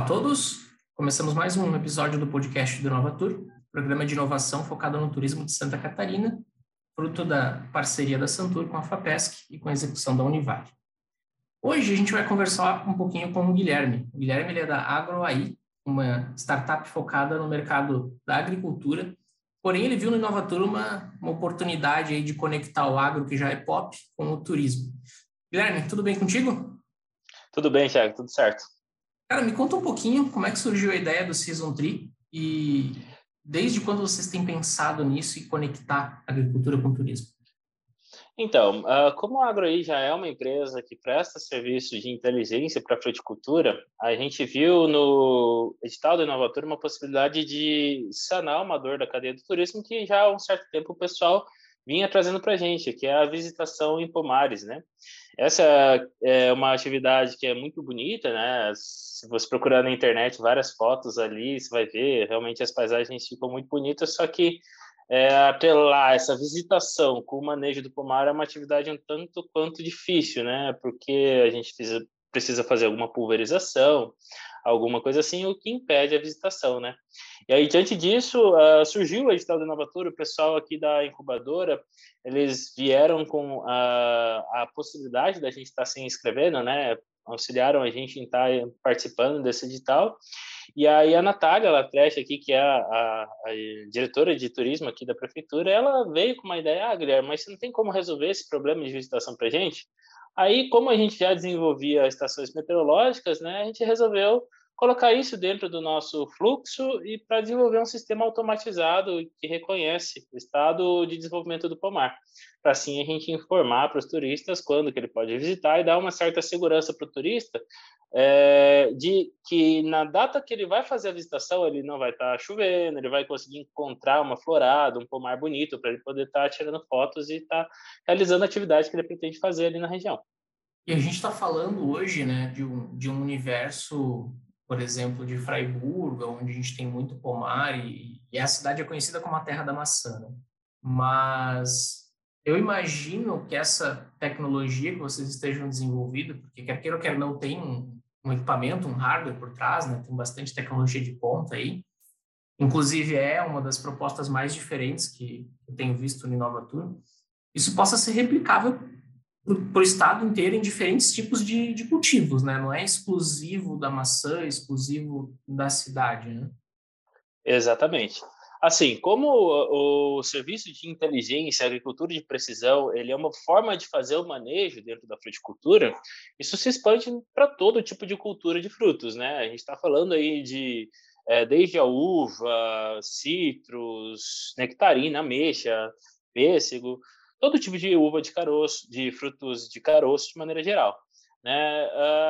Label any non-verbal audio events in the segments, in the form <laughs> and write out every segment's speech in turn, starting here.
Olá a todos, começamos mais um episódio do podcast do Inovatur, programa de inovação focado no turismo de Santa Catarina, fruto da parceria da Santur com a FAPESC e com a execução da Univale. Hoje a gente vai conversar um pouquinho com o Guilherme. O Guilherme ele é da AgroAI, uma startup focada no mercado da agricultura, porém ele viu no Inovatur uma, uma oportunidade aí de conectar o agro, que já é pop, com o turismo. Guilherme, tudo bem contigo? Tudo bem, Thiago, tudo certo. Cara, me conta um pouquinho como é que surgiu a ideia do Season Tree e desde quando vocês têm pensado nisso e conectar agricultura com turismo? Então, uh, como a AgroI já é uma empresa que presta serviços de inteligência para a fruticultura, a gente viu no edital do Inovator uma possibilidade de sanar uma dor da cadeia do turismo que já há um certo tempo o pessoal vinha trazendo para a gente, que é a visitação em pomares, né? Essa é uma atividade que é muito bonita, né? Se você procurar na internet várias fotos ali, você vai ver, realmente as paisagens ficam muito bonitas, só que é, atrelar essa visitação com o manejo do pomar é uma atividade um tanto quanto difícil, né? Porque a gente precisa, precisa fazer alguma pulverização, alguma coisa assim, o que impede a visitação, né? E aí, diante disso, uh, surgiu o edital da Inovatura, o pessoal aqui da incubadora, eles vieram com a, a possibilidade da gente estar se inscrevendo, né? Auxiliaram a gente em estar participando desse edital. E aí a Natália Latreche aqui, que é a, a, a, diretora de turismo aqui da prefeitura, ela veio com uma ideia, ah, Guilherme, mas você não tem como resolver esse problema de visitação para gente? Aí, como a gente já desenvolvia estações meteorológicas, né, a gente resolveu colocar isso dentro do nosso fluxo e para desenvolver um sistema automatizado que reconhece o estado de desenvolvimento do pomar, para assim a gente informar para os turistas quando que ele pode visitar e dar uma certa segurança para o turista é, de que na data que ele vai fazer a visitação ele não vai estar tá chovendo, ele vai conseguir encontrar uma florada, um pomar bonito para ele poder estar tá tirando fotos e estar tá realizando a atividade que ele pretende fazer ali na região. E a gente está falando hoje, né, de um, de um universo por exemplo, de Freiburg, onde a gente tem muito pomar e, e a cidade é conhecida como a terra da maçã. Né? Mas eu imagino que essa tecnologia que vocês estejam desenvolvendo, porque quer queira ou quer não, tem um, um equipamento, um hardware por trás, né? tem bastante tecnologia de ponta aí. Inclusive, é uma das propostas mais diferentes que eu tenho visto no Inovatur. Isso possa ser replicável para o estado inteiro em diferentes tipos de, de, cultivos, né? Não é exclusivo da maçã, exclusivo da cidade, né? Exatamente. Assim, como o, o serviço de inteligência, agricultura de precisão, ele é uma forma de fazer o manejo dentro da fruticultura, isso se expande para todo tipo de cultura de frutos, né? A gente está falando aí de é, desde a uva, citros, nectarina, ameixa, pêssego, todo tipo de uva de caroço, de frutos de caroço de maneira geral. Né?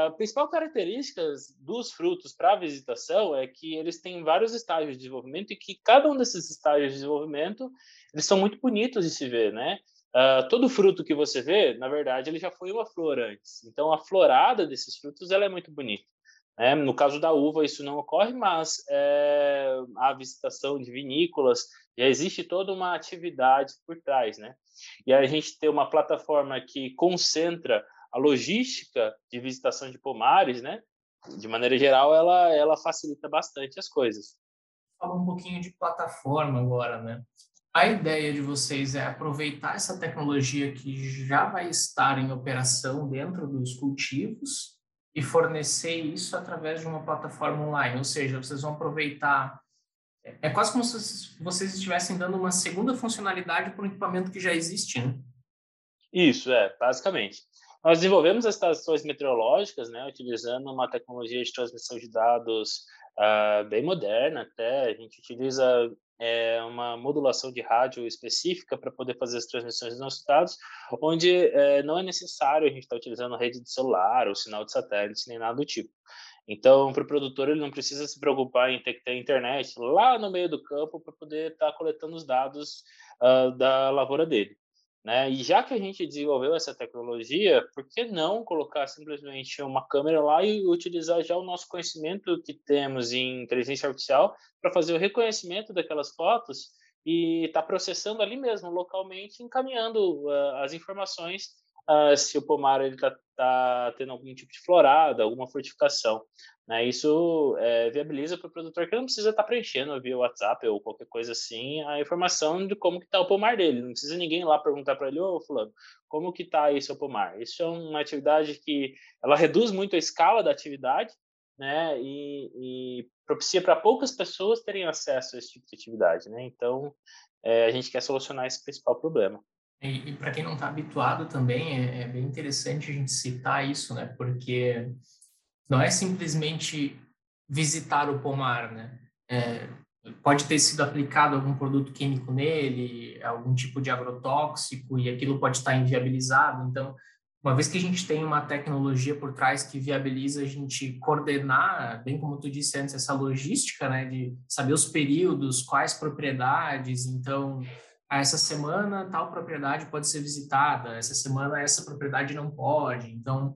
A principal característica dos frutos para visitação é que eles têm vários estágios de desenvolvimento e que cada um desses estágios de desenvolvimento eles são muito bonitos de se ver, né? Uh, todo fruto que você vê, na verdade, ele já foi uma flor antes. Então, a florada desses frutos ela é muito bonita. Né? No caso da uva, isso não ocorre, mas é, a visitação de vinícolas já existe toda uma atividade por trás, né? E a gente tem uma plataforma que concentra a logística de visitação de pomares, né? De maneira geral, ela, ela facilita bastante as coisas. Fala um pouquinho de plataforma agora, né? A ideia de vocês é aproveitar essa tecnologia que já vai estar em operação dentro dos cultivos e fornecer isso através de uma plataforma online, ou seja, vocês vão aproveitar é quase como se vocês estivessem dando uma segunda funcionalidade para um equipamento que já existe, né? Isso, é, basicamente. Nós desenvolvemos as estações meteorológicas, né, utilizando uma tecnologia de transmissão de dados uh, bem moderna até. A gente utiliza é, uma modulação de rádio específica para poder fazer as transmissões dos nossos dados, onde é, não é necessário a gente estar tá utilizando rede de celular ou sinal de satélite, nem nada do tipo. Então, para o produtor, ele não precisa se preocupar em ter que ter internet lá no meio do campo para poder estar tá coletando os dados uh, da lavoura dele. Né? E já que a gente desenvolveu essa tecnologia, por que não colocar simplesmente uma câmera lá e utilizar já o nosso conhecimento que temos em inteligência artificial para fazer o reconhecimento daquelas fotos e estar tá processando ali mesmo, localmente, encaminhando uh, as informações uh, se o pomar está tá tendo algum tipo de florada, alguma fortificação. Né? Isso é, viabiliza para o produtor que não precisa estar tá preenchendo via WhatsApp ou qualquer coisa assim a informação de como que está o pomar dele. Não precisa ninguém lá perguntar para ele, ô fulano, como que está aí seu pomar? Isso é uma atividade que ela reduz muito a escala da atividade, né? E, e propicia para poucas pessoas terem acesso a esse tipo de atividade, né? Então, é, a gente quer solucionar esse principal problema. E, e para quem não está habituado também, é, é, bem interessante a gente citar isso, né? Porque não é simplesmente visitar o pomar, né? É, pode ter sido aplicado algum produto químico nele, algum tipo de agrotóxico, e aquilo pode estar inviabilizado. Então, uma vez que a gente tem uma tecnologia por trás que viabiliza a gente coordenar, bem como tu disse antes, essa logística, né, de saber os períodos, quais propriedades, então essa semana tal propriedade pode ser visitada, essa semana essa propriedade não pode. Então,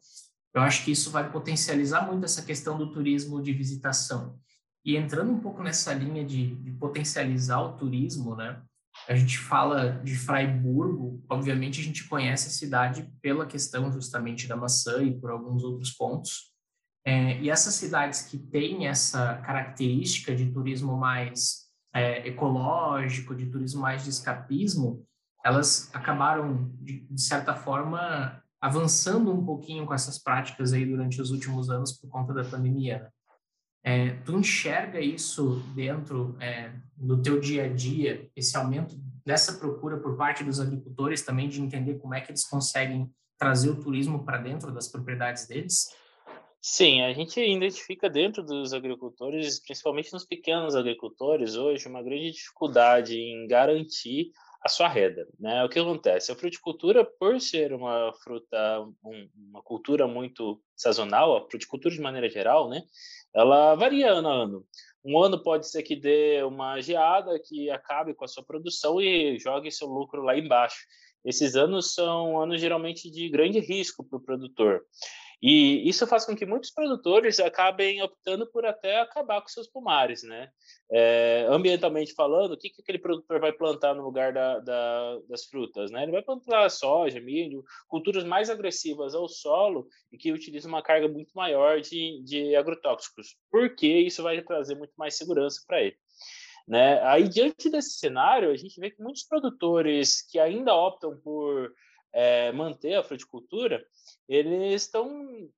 eu acho que isso vai potencializar muito essa questão do turismo de visitação. E entrando um pouco nessa linha de, de potencializar o turismo, né? A gente fala de Fraiburgo, obviamente a gente conhece a cidade pela questão justamente da maçã e por alguns outros pontos. É, e essas cidades que têm essa característica de turismo mais é, ecológico, de turismo mais de escapismo, elas acabaram, de, de, certa forma, avançando um pouquinho com essas práticas aí durante os últimos anos por conta da pandemia. Né? É, tu enxerga isso dentro é, do teu dia a dia, esse aumento dessa procura por parte dos agricultores também de entender como é que eles conseguem trazer o turismo para dentro das propriedades deles? Sim, a gente identifica dentro dos agricultores, principalmente nos pequenos agricultores, hoje uma grande dificuldade em garantir a sua renda, né? O que acontece? A fruticultura, por ser uma fruta, um, uma cultura muito sazonal, a fruticultura de maneira geral, né? Ela varia ano a ano. Um ano pode ser que dê uma geada que acabe com a sua produção e jogue seu lucro lá embaixo. Esses anos são anos geralmente de grande risco para o produtor. E isso faz com que muitos produtores acabem optando por até acabar com seus pomares, né? É, ambientalmente falando, o que, que aquele produtor vai plantar no lugar da, da, das frutas, né? Ele vai plantar soja, milho, culturas mais agressivas ao solo e que utilizam uma carga muito maior de, de agrotóxicos, porque isso vai trazer muito mais segurança para ele. Né? Aí, diante desse cenário, a gente vê que muitos produtores que ainda optam por é, manter a fruticultura, eles estão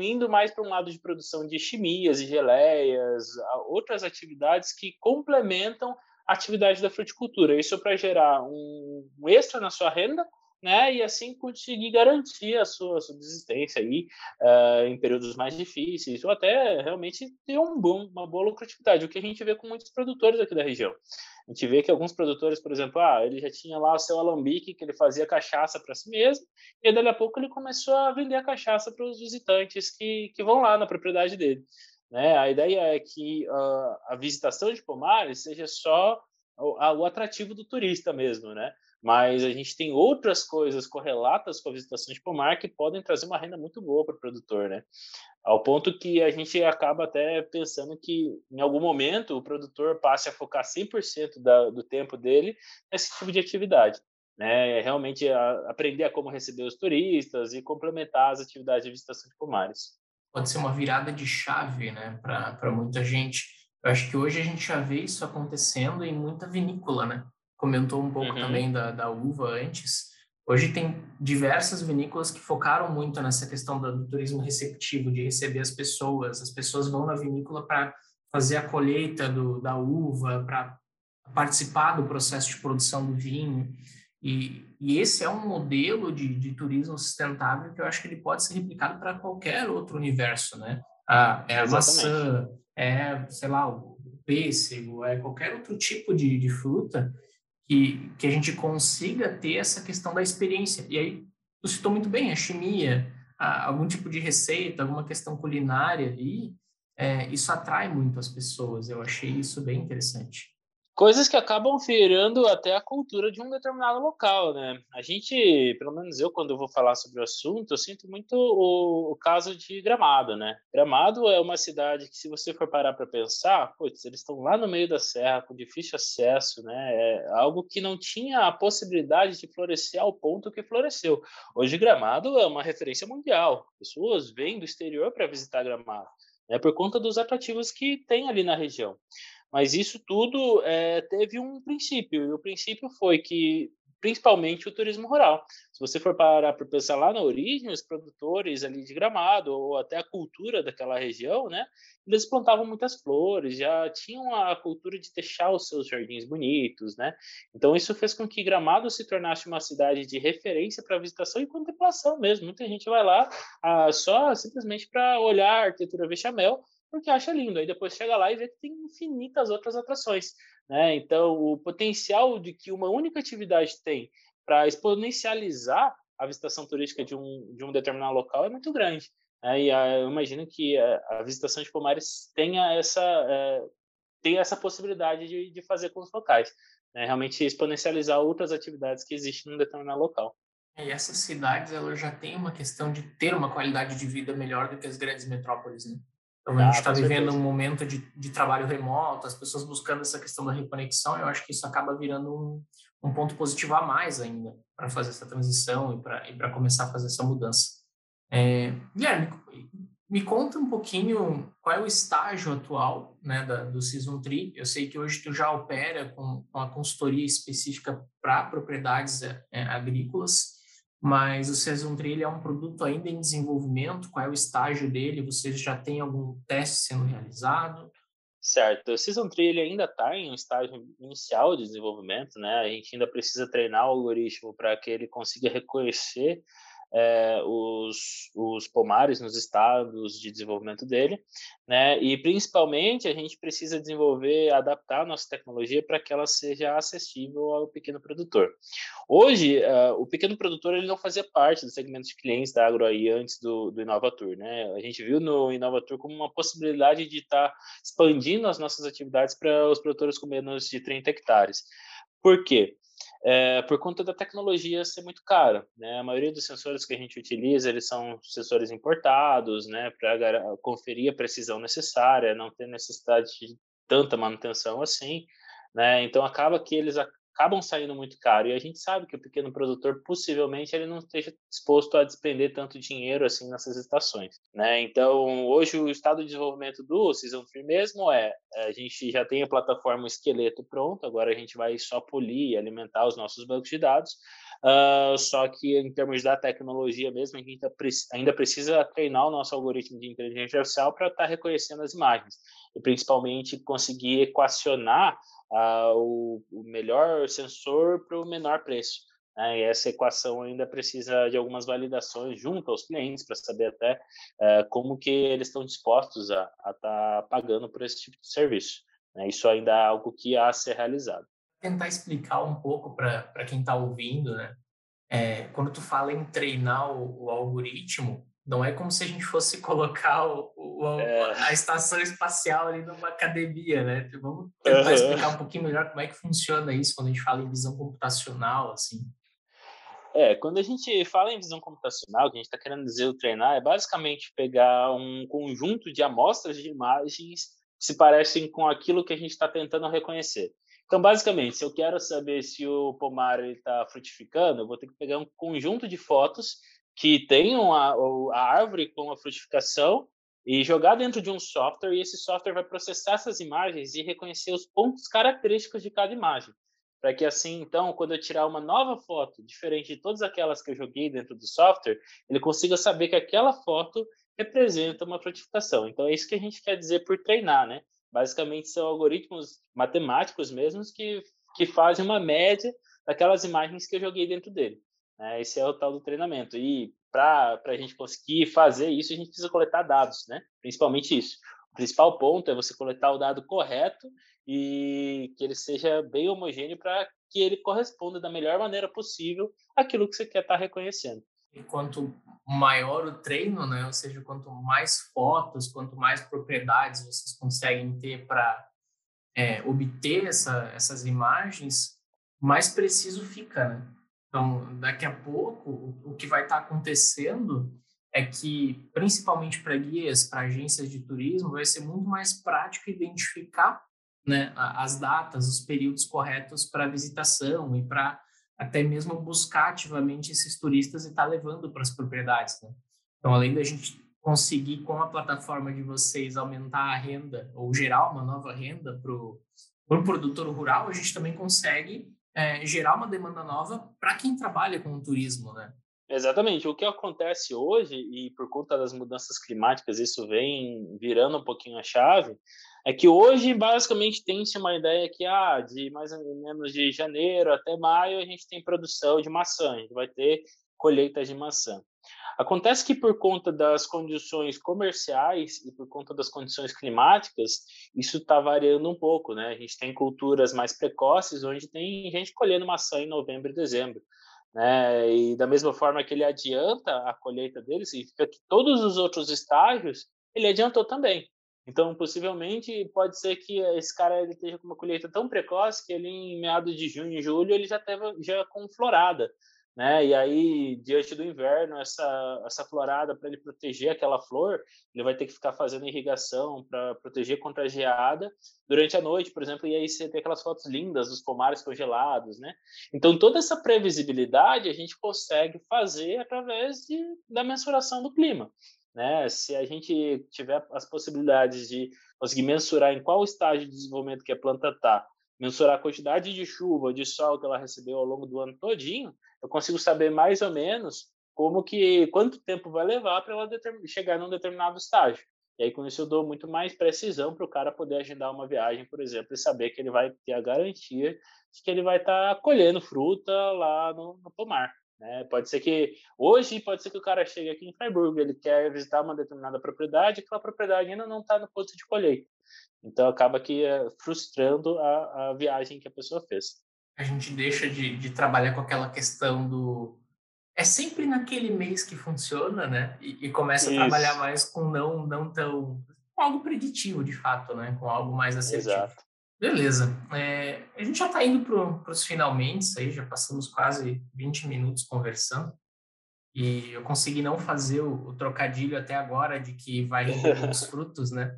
indo mais para um lado de produção de chimias e geleias, outras atividades que complementam a atividade da fruticultura. Isso para gerar um, um extra na sua renda né? E assim conseguir garantir a sua subsistência aí uh, em períodos mais difíceis, ou até realmente ter um bom, uma boa lucratividade, o que a gente vê com muitos produtores aqui da região. A gente vê que alguns produtores, por exemplo, ah, ele já tinha lá o seu alambique, que ele fazia cachaça para si mesmo, e daí a pouco ele começou a vender a cachaça para os visitantes que, que vão lá na propriedade dele. Né? A ideia é que uh, a visitação de pomares seja só o, o atrativo do turista mesmo, né? Mas a gente tem outras coisas correlatas com a visitação de pomar que podem trazer uma renda muito boa para o produtor, né? Ao ponto que a gente acaba até pensando que em algum momento o produtor passe a focar 100% da, do tempo dele nesse tipo de atividade. Né, realmente a, aprender a como receber os turistas e complementar as atividades de visitação de pomares. Pode ser uma virada de chave né, para muita gente. Eu acho que hoje a gente já vê isso acontecendo em muita vinícola, né? Comentou um pouco uhum. também da, da uva antes. Hoje tem diversas vinícolas que focaram muito nessa questão do, do turismo receptivo, de receber as pessoas. As pessoas vão na vinícola para fazer a colheita do, da uva, para participar do processo de produção do vinho. E, e esse é um modelo de, de, turismo sustentável que eu acho que ele pode ser replicado para qualquer outro universo, né? Ah, é a maçã, é, sei lá, o pêssego, é qualquer outro tipo de, de fruta que, que a gente consiga ter essa questão da experiência. E aí, tu citou muito bem a chimia, a, algum tipo de receita, alguma questão culinária ali, é, isso atrai muito as pessoas. Eu achei isso bem interessante. Coisas que acabam virando até a cultura de um determinado local, né? A gente, pelo menos eu, quando eu vou falar sobre o assunto, eu sinto muito o, o caso de Gramado, né? Gramado é uma cidade que, se você for parar para pensar, putz, eles estão lá no meio da serra, com difícil acesso, né? É algo que não tinha a possibilidade de florescer ao ponto que floresceu. Hoje, Gramado é uma referência mundial. Pessoas vêm do exterior para visitar Gramado, né? Por conta dos atrativos que tem ali na região. Mas isso tudo é, teve um princípio, e o princípio foi que, principalmente, o turismo rural. Se você for parar para pensar lá na origem, os produtores ali de Gramado, ou até a cultura daquela região, né, eles plantavam muitas flores, já tinham a cultura de deixar os seus jardins bonitos, né? Então, isso fez com que Gramado se tornasse uma cidade de referência para visitação e contemplação mesmo. Muita gente vai lá ah, só simplesmente para olhar a arquitetura bechamel, porque acha lindo. Aí depois chega lá e vê que tem infinitas outras atrações. Né? Então, o potencial de que uma única atividade tem para exponencializar a visitação turística de um, de um determinado local é muito grande. Né? E a, ah, eu imagino que a, a, visitação de Pomares tenha essa, é, tenha essa possibilidade de, de fazer com os locais. Né? Realmente exponencializar outras atividades que existem num determinado local. E essas cidades elas já têm uma questão de ter uma qualidade de vida melhor do que as grandes metrópoles, né? Então, a gente está vivendo um momento de, de trabalho remoto, as pessoas buscando essa questão da reconexão, eu acho que isso acaba virando um, um ponto positivo a mais ainda para fazer essa transição e para começar a fazer essa mudança. É, Guilherme, me conta um pouquinho qual é o estágio atual né, da, do Season Tree. Eu sei que hoje tu já opera com, com a consultoria específica para propriedades é, é agrícolas mas o Season Trail é um produto ainda em desenvolvimento, qual é o estágio dele? Vocês já têm algum teste sendo realizado? Certo, o Season Trail ainda está em um estágio inicial de desenvolvimento, né? A gente ainda precisa treinar o algoritmo para que ele consiga reconhecer é, os, os pomares nos estados de desenvolvimento dele, né? E principalmente a gente precisa desenvolver, adaptar a nossa tecnologia para que ela seja acessível ao pequeno produtor. Hoje, uh, o pequeno produtor ele não fazia parte do segmento de clientes da AgroAI antes do, do Inovatur, né? A gente viu no Inovatur como uma possibilidade de estar tá expandindo as nossas atividades para os produtores com menos de 30 hectares. Por quê? É, por conta da tecnologia ser muito cara. Né? A maioria dos sensores que a gente utiliza, eles são sensores importados, né, para conferir a precisão necessária, não ter necessidade de tanta manutenção assim. Né? Então, acaba que eles acabam saindo muito caro. E a gente sabe que o pequeno produtor possivelmente ele não esteja disposto a despender tanto dinheiro assim nessas estações, né? Então, hoje o estado de desenvolvimento do Season Free mesmo é a gente já tem a plataforma esqueleto pronto, agora a gente vai só polir e alimentar os nossos bancos de dados. Uh, só que em termos da tecnologia mesmo, a gente ainda precisa treinar o nosso algoritmo de inteligência artificial para estar tá reconhecendo as imagens e principalmente conseguir equacionar uh, o, o, melhor sensor para o menor preço. Né? E essa equação ainda precisa de algumas validações junto aos clientes para saber até uh, como que eles estão dispostos a estar tá pagando por esse tipo de serviço. Né? Isso ainda é algo que há a ser realizado. Tentar explicar um pouco para quem está ouvindo, né? É, quando tu fala em treinar o, o algoritmo, não é como se a gente fosse <laughs> colocar o, o, é. a estação espacial ali numa academia, né? Tipo, vamos tentar explicar um pouquinho melhor como é que funciona isso quando a gente fala em visão computacional, assim. É, quando a gente fala em visão computacional, o que a gente está querendo dizer o treinar é basicamente pegar um conjunto de amostras de imagens que se parecem com aquilo que a gente está tentando reconhecer. Então, basicamente, se eu quero saber se o pomar está frutificando, eu vou ter que pegar um conjunto de fotos que tenham a, a árvore com a frutificação e jogar dentro de um software e esse software vai processar essas imagens e reconhecer os pontos característicos de cada imagem. Para que assim, então, quando eu tirar uma nova foto, diferente de todas aquelas que eu joguei dentro do software, ele consiga saber que aquela foto representa uma frutificação. Então, é isso que a gente quer dizer por treinar, né? Basicamente, são algoritmos matemáticos mesmos que, que fazem uma média daquelas imagens que eu joguei dentro dele. Né? Esse é o tal do treinamento. E para a gente conseguir fazer isso, a gente precisa coletar dados, né? principalmente isso. O principal ponto é você coletar o dado correto e que ele seja bem homogêneo para que ele corresponda da melhor maneira possível àquilo que você quer estar tá reconhecendo. E quanto maior o treino, né? ou seja, quanto mais fotos, quanto mais propriedades vocês conseguem ter para é, obter essa, essas imagens, mais preciso fica, né? Então, daqui a pouco, o, que vai estar tá acontecendo é que, principalmente para guias, para agências de turismo, vai ser muito mais prático identificar né, as datas, os períodos corretos para visitação e para até mesmo buscar ativamente esses turistas e estar tá levando para as propriedades. Né? Então, além da gente conseguir, com a plataforma de vocês, aumentar a renda ou gerar uma nova renda para o pro produtor rural, a gente também consegue é, gerar uma demanda nova para quem trabalha com o turismo, né? Exatamente. O que acontece hoje, e por conta das mudanças climáticas, isso vem virando um pouquinho a chave, é que hoje, basicamente, tem-se uma ideia que, ah, de mais ou menos de janeiro até maio, a gente tem produção de maçã, a gente vai ter colheitas de maçã. Acontece que, por conta das condições comerciais e por conta das condições climáticas, isso está variando um pouco, né? A gente tem culturas mais precoces, onde tem gente colhendo maçã em novembro e dezembro. Né? E da mesma forma que ele adianta a colheita dele, significa que todos os outros estágios ele adiantou também. Então, possivelmente, pode ser que esse cara ele esteja com uma colheita tão precoce que ele, em meados de junho e julho, ele já estava já com florada. Né? E aí, diante do inverno, essa, essa florada, para ele proteger aquela flor, ele vai ter que ficar fazendo irrigação para proteger contra a geada durante a noite, por exemplo, e aí você tem aquelas fotos lindas dos pomares congelados, né? Então, toda essa previsibilidade a gente consegue fazer através de, da mensuração do clima. Né? Se a gente tiver as possibilidades de conseguir mensurar em qual estágio de desenvolvimento que a planta está, mensurar a quantidade de chuva, de sol que ela recebeu ao longo do ano todinho, eu consigo saber mais ou menos como que quanto tempo vai levar para ela chegar num determinado estágio. E aí com isso eu dou muito mais precisão para o cara poder agendar uma viagem, por exemplo, e saber que ele vai ter a garantia de que ele vai estar tá colhendo fruta lá no, no pomar. Né? Pode ser que hoje pode ser que o cara chegue aqui em Freiburg, ele quer visitar uma determinada propriedade, aquela propriedade ainda não está no ponto de colheita. Então acaba que é frustrando a, a viagem que a pessoa fez. A gente deixa de, de trabalhar com aquela questão do é sempre naquele mês que funciona, né? E, e começa Isso. a trabalhar mais com não não tão com algo preditivo de fato, né? Com algo mais assertivo. Exato. Beleza. É, a gente já está indo para os finalmente, aí já passamos quase 20 minutos conversando. E eu consegui não fazer o, o trocadilho até agora de que vai <laughs> render bons frutos, né?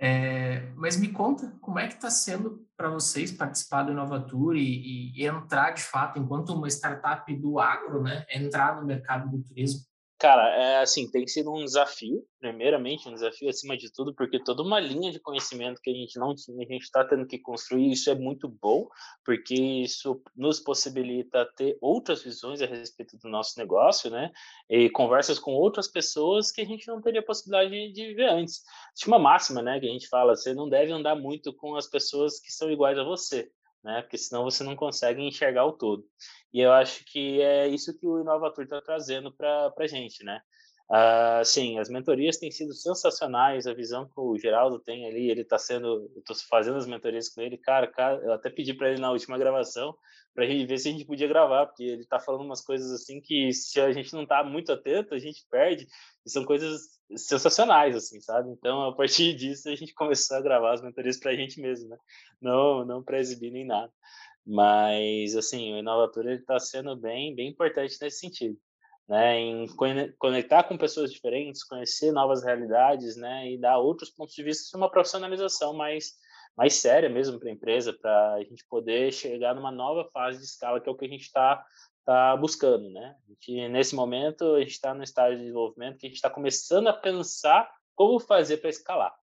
É, mas me conta como é que está sendo para vocês participar do Inovatur e, e, entrar de fato, enquanto uma startup do agro, né? Entrar no mercado do turismo. Cara, é assim, tem sido um desafio, primeiramente, um desafio acima de tudo, porque toda uma linha de conhecimento que a gente não tinha, a gente está tendo que construir, isso é muito bom, porque isso nos possibilita ter outras visões a respeito do nosso negócio, né? E conversas com outras pessoas que a gente não teria possibilidade de ver antes. Tinha uma máxima, né, que a gente fala, você não deve andar muito com as pessoas que são iguais a você né? Porque senão você não consegue enxergar o todo. E eu acho que é isso que o Inovator está trazendo para a gente, né? Uh, sim, as mentorias têm sido sensacionais, a visão que o Geraldo tem ali, ele está sendo, eu fazendo as mentorias com ele, cara, cara eu até pedi para ele na última gravação, para gente ver se a gente podia gravar, porque ele está falando umas coisas assim que se a gente não está muito atento, a gente perde, e são coisas sensacionais, assim, sabe? Então, a partir <laughs> disso, a gente começou a gravar as mentorias para a gente mesmo, né? Não, não para exibir nem nada. Mas, assim, o Inovator está sendo bem, bem importante nesse sentido, né? Em conectar com pessoas diferentes, conhecer novas realidades, né? E dar outros pontos de vista, uma profissionalização mais, mais séria mesmo para a empresa, para a gente poder chegar numa nova fase de escala, que é o que a gente está está buscando, né? Gente, nesse momento, a gente está no estágio de desenvolvimento que a gente está começando a pensar como fazer para escalar.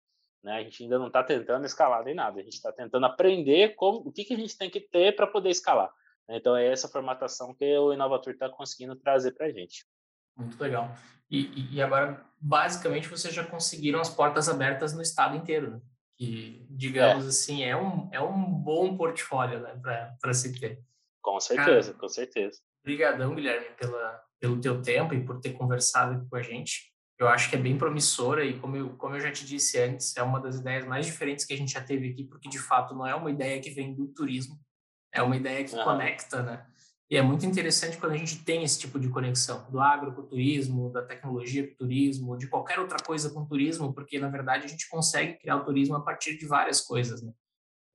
Né? A gente ainda não está tentando escalar nem nada, a gente está tentando aprender como, o que, que a gente tem que ter para poder escalar. Então, é essa formatação que o Inovator está conseguindo trazer para a gente. Muito legal. E, e, agora, basicamente, vocês já conseguiram as portas abertas no estado inteiro, né? que, digamos é. assim, é um, é um bom portfólio né, para se ter. Com certeza, Cara, com certeza. Obrigadão, Guilherme, pela, pelo teu tempo e por ter conversado com a gente. Eu acho que é bem promissora e, como eu, como eu já te disse antes, é uma das ideias mais diferentes que a gente já teve aqui, porque, de fato, não é uma ideia que vem do turismo, é uma ideia que conecta, né? E é muito interessante quando a gente tem esse tipo de conexão, do agro com o turismo, da tecnologia com o turismo, de qualquer outra coisa com o turismo, porque, na verdade, a gente consegue criar o turismo a partir de várias coisas, né?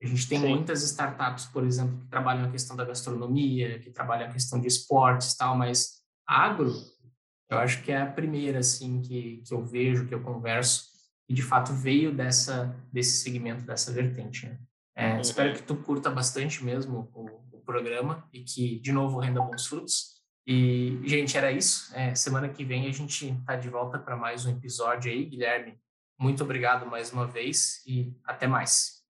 A gente tem Sim. muitas startups, por exemplo, que trabalham a questão da gastronomia, que trabalham a questão de esportes tal, mas agro, eu acho que é a primeira, assim, que, que eu vejo, que eu converso, e de fato veio dessa, desse segmento, dessa vertente. Né? É, uhum. Espero que tu curta bastante mesmo o, o, programa e que, de novo, renda bons frutos. E, gente, era isso. É, semana que vem a gente está de volta para mais um episódio aí, Guilherme. Muito obrigado mais uma vez e até mais.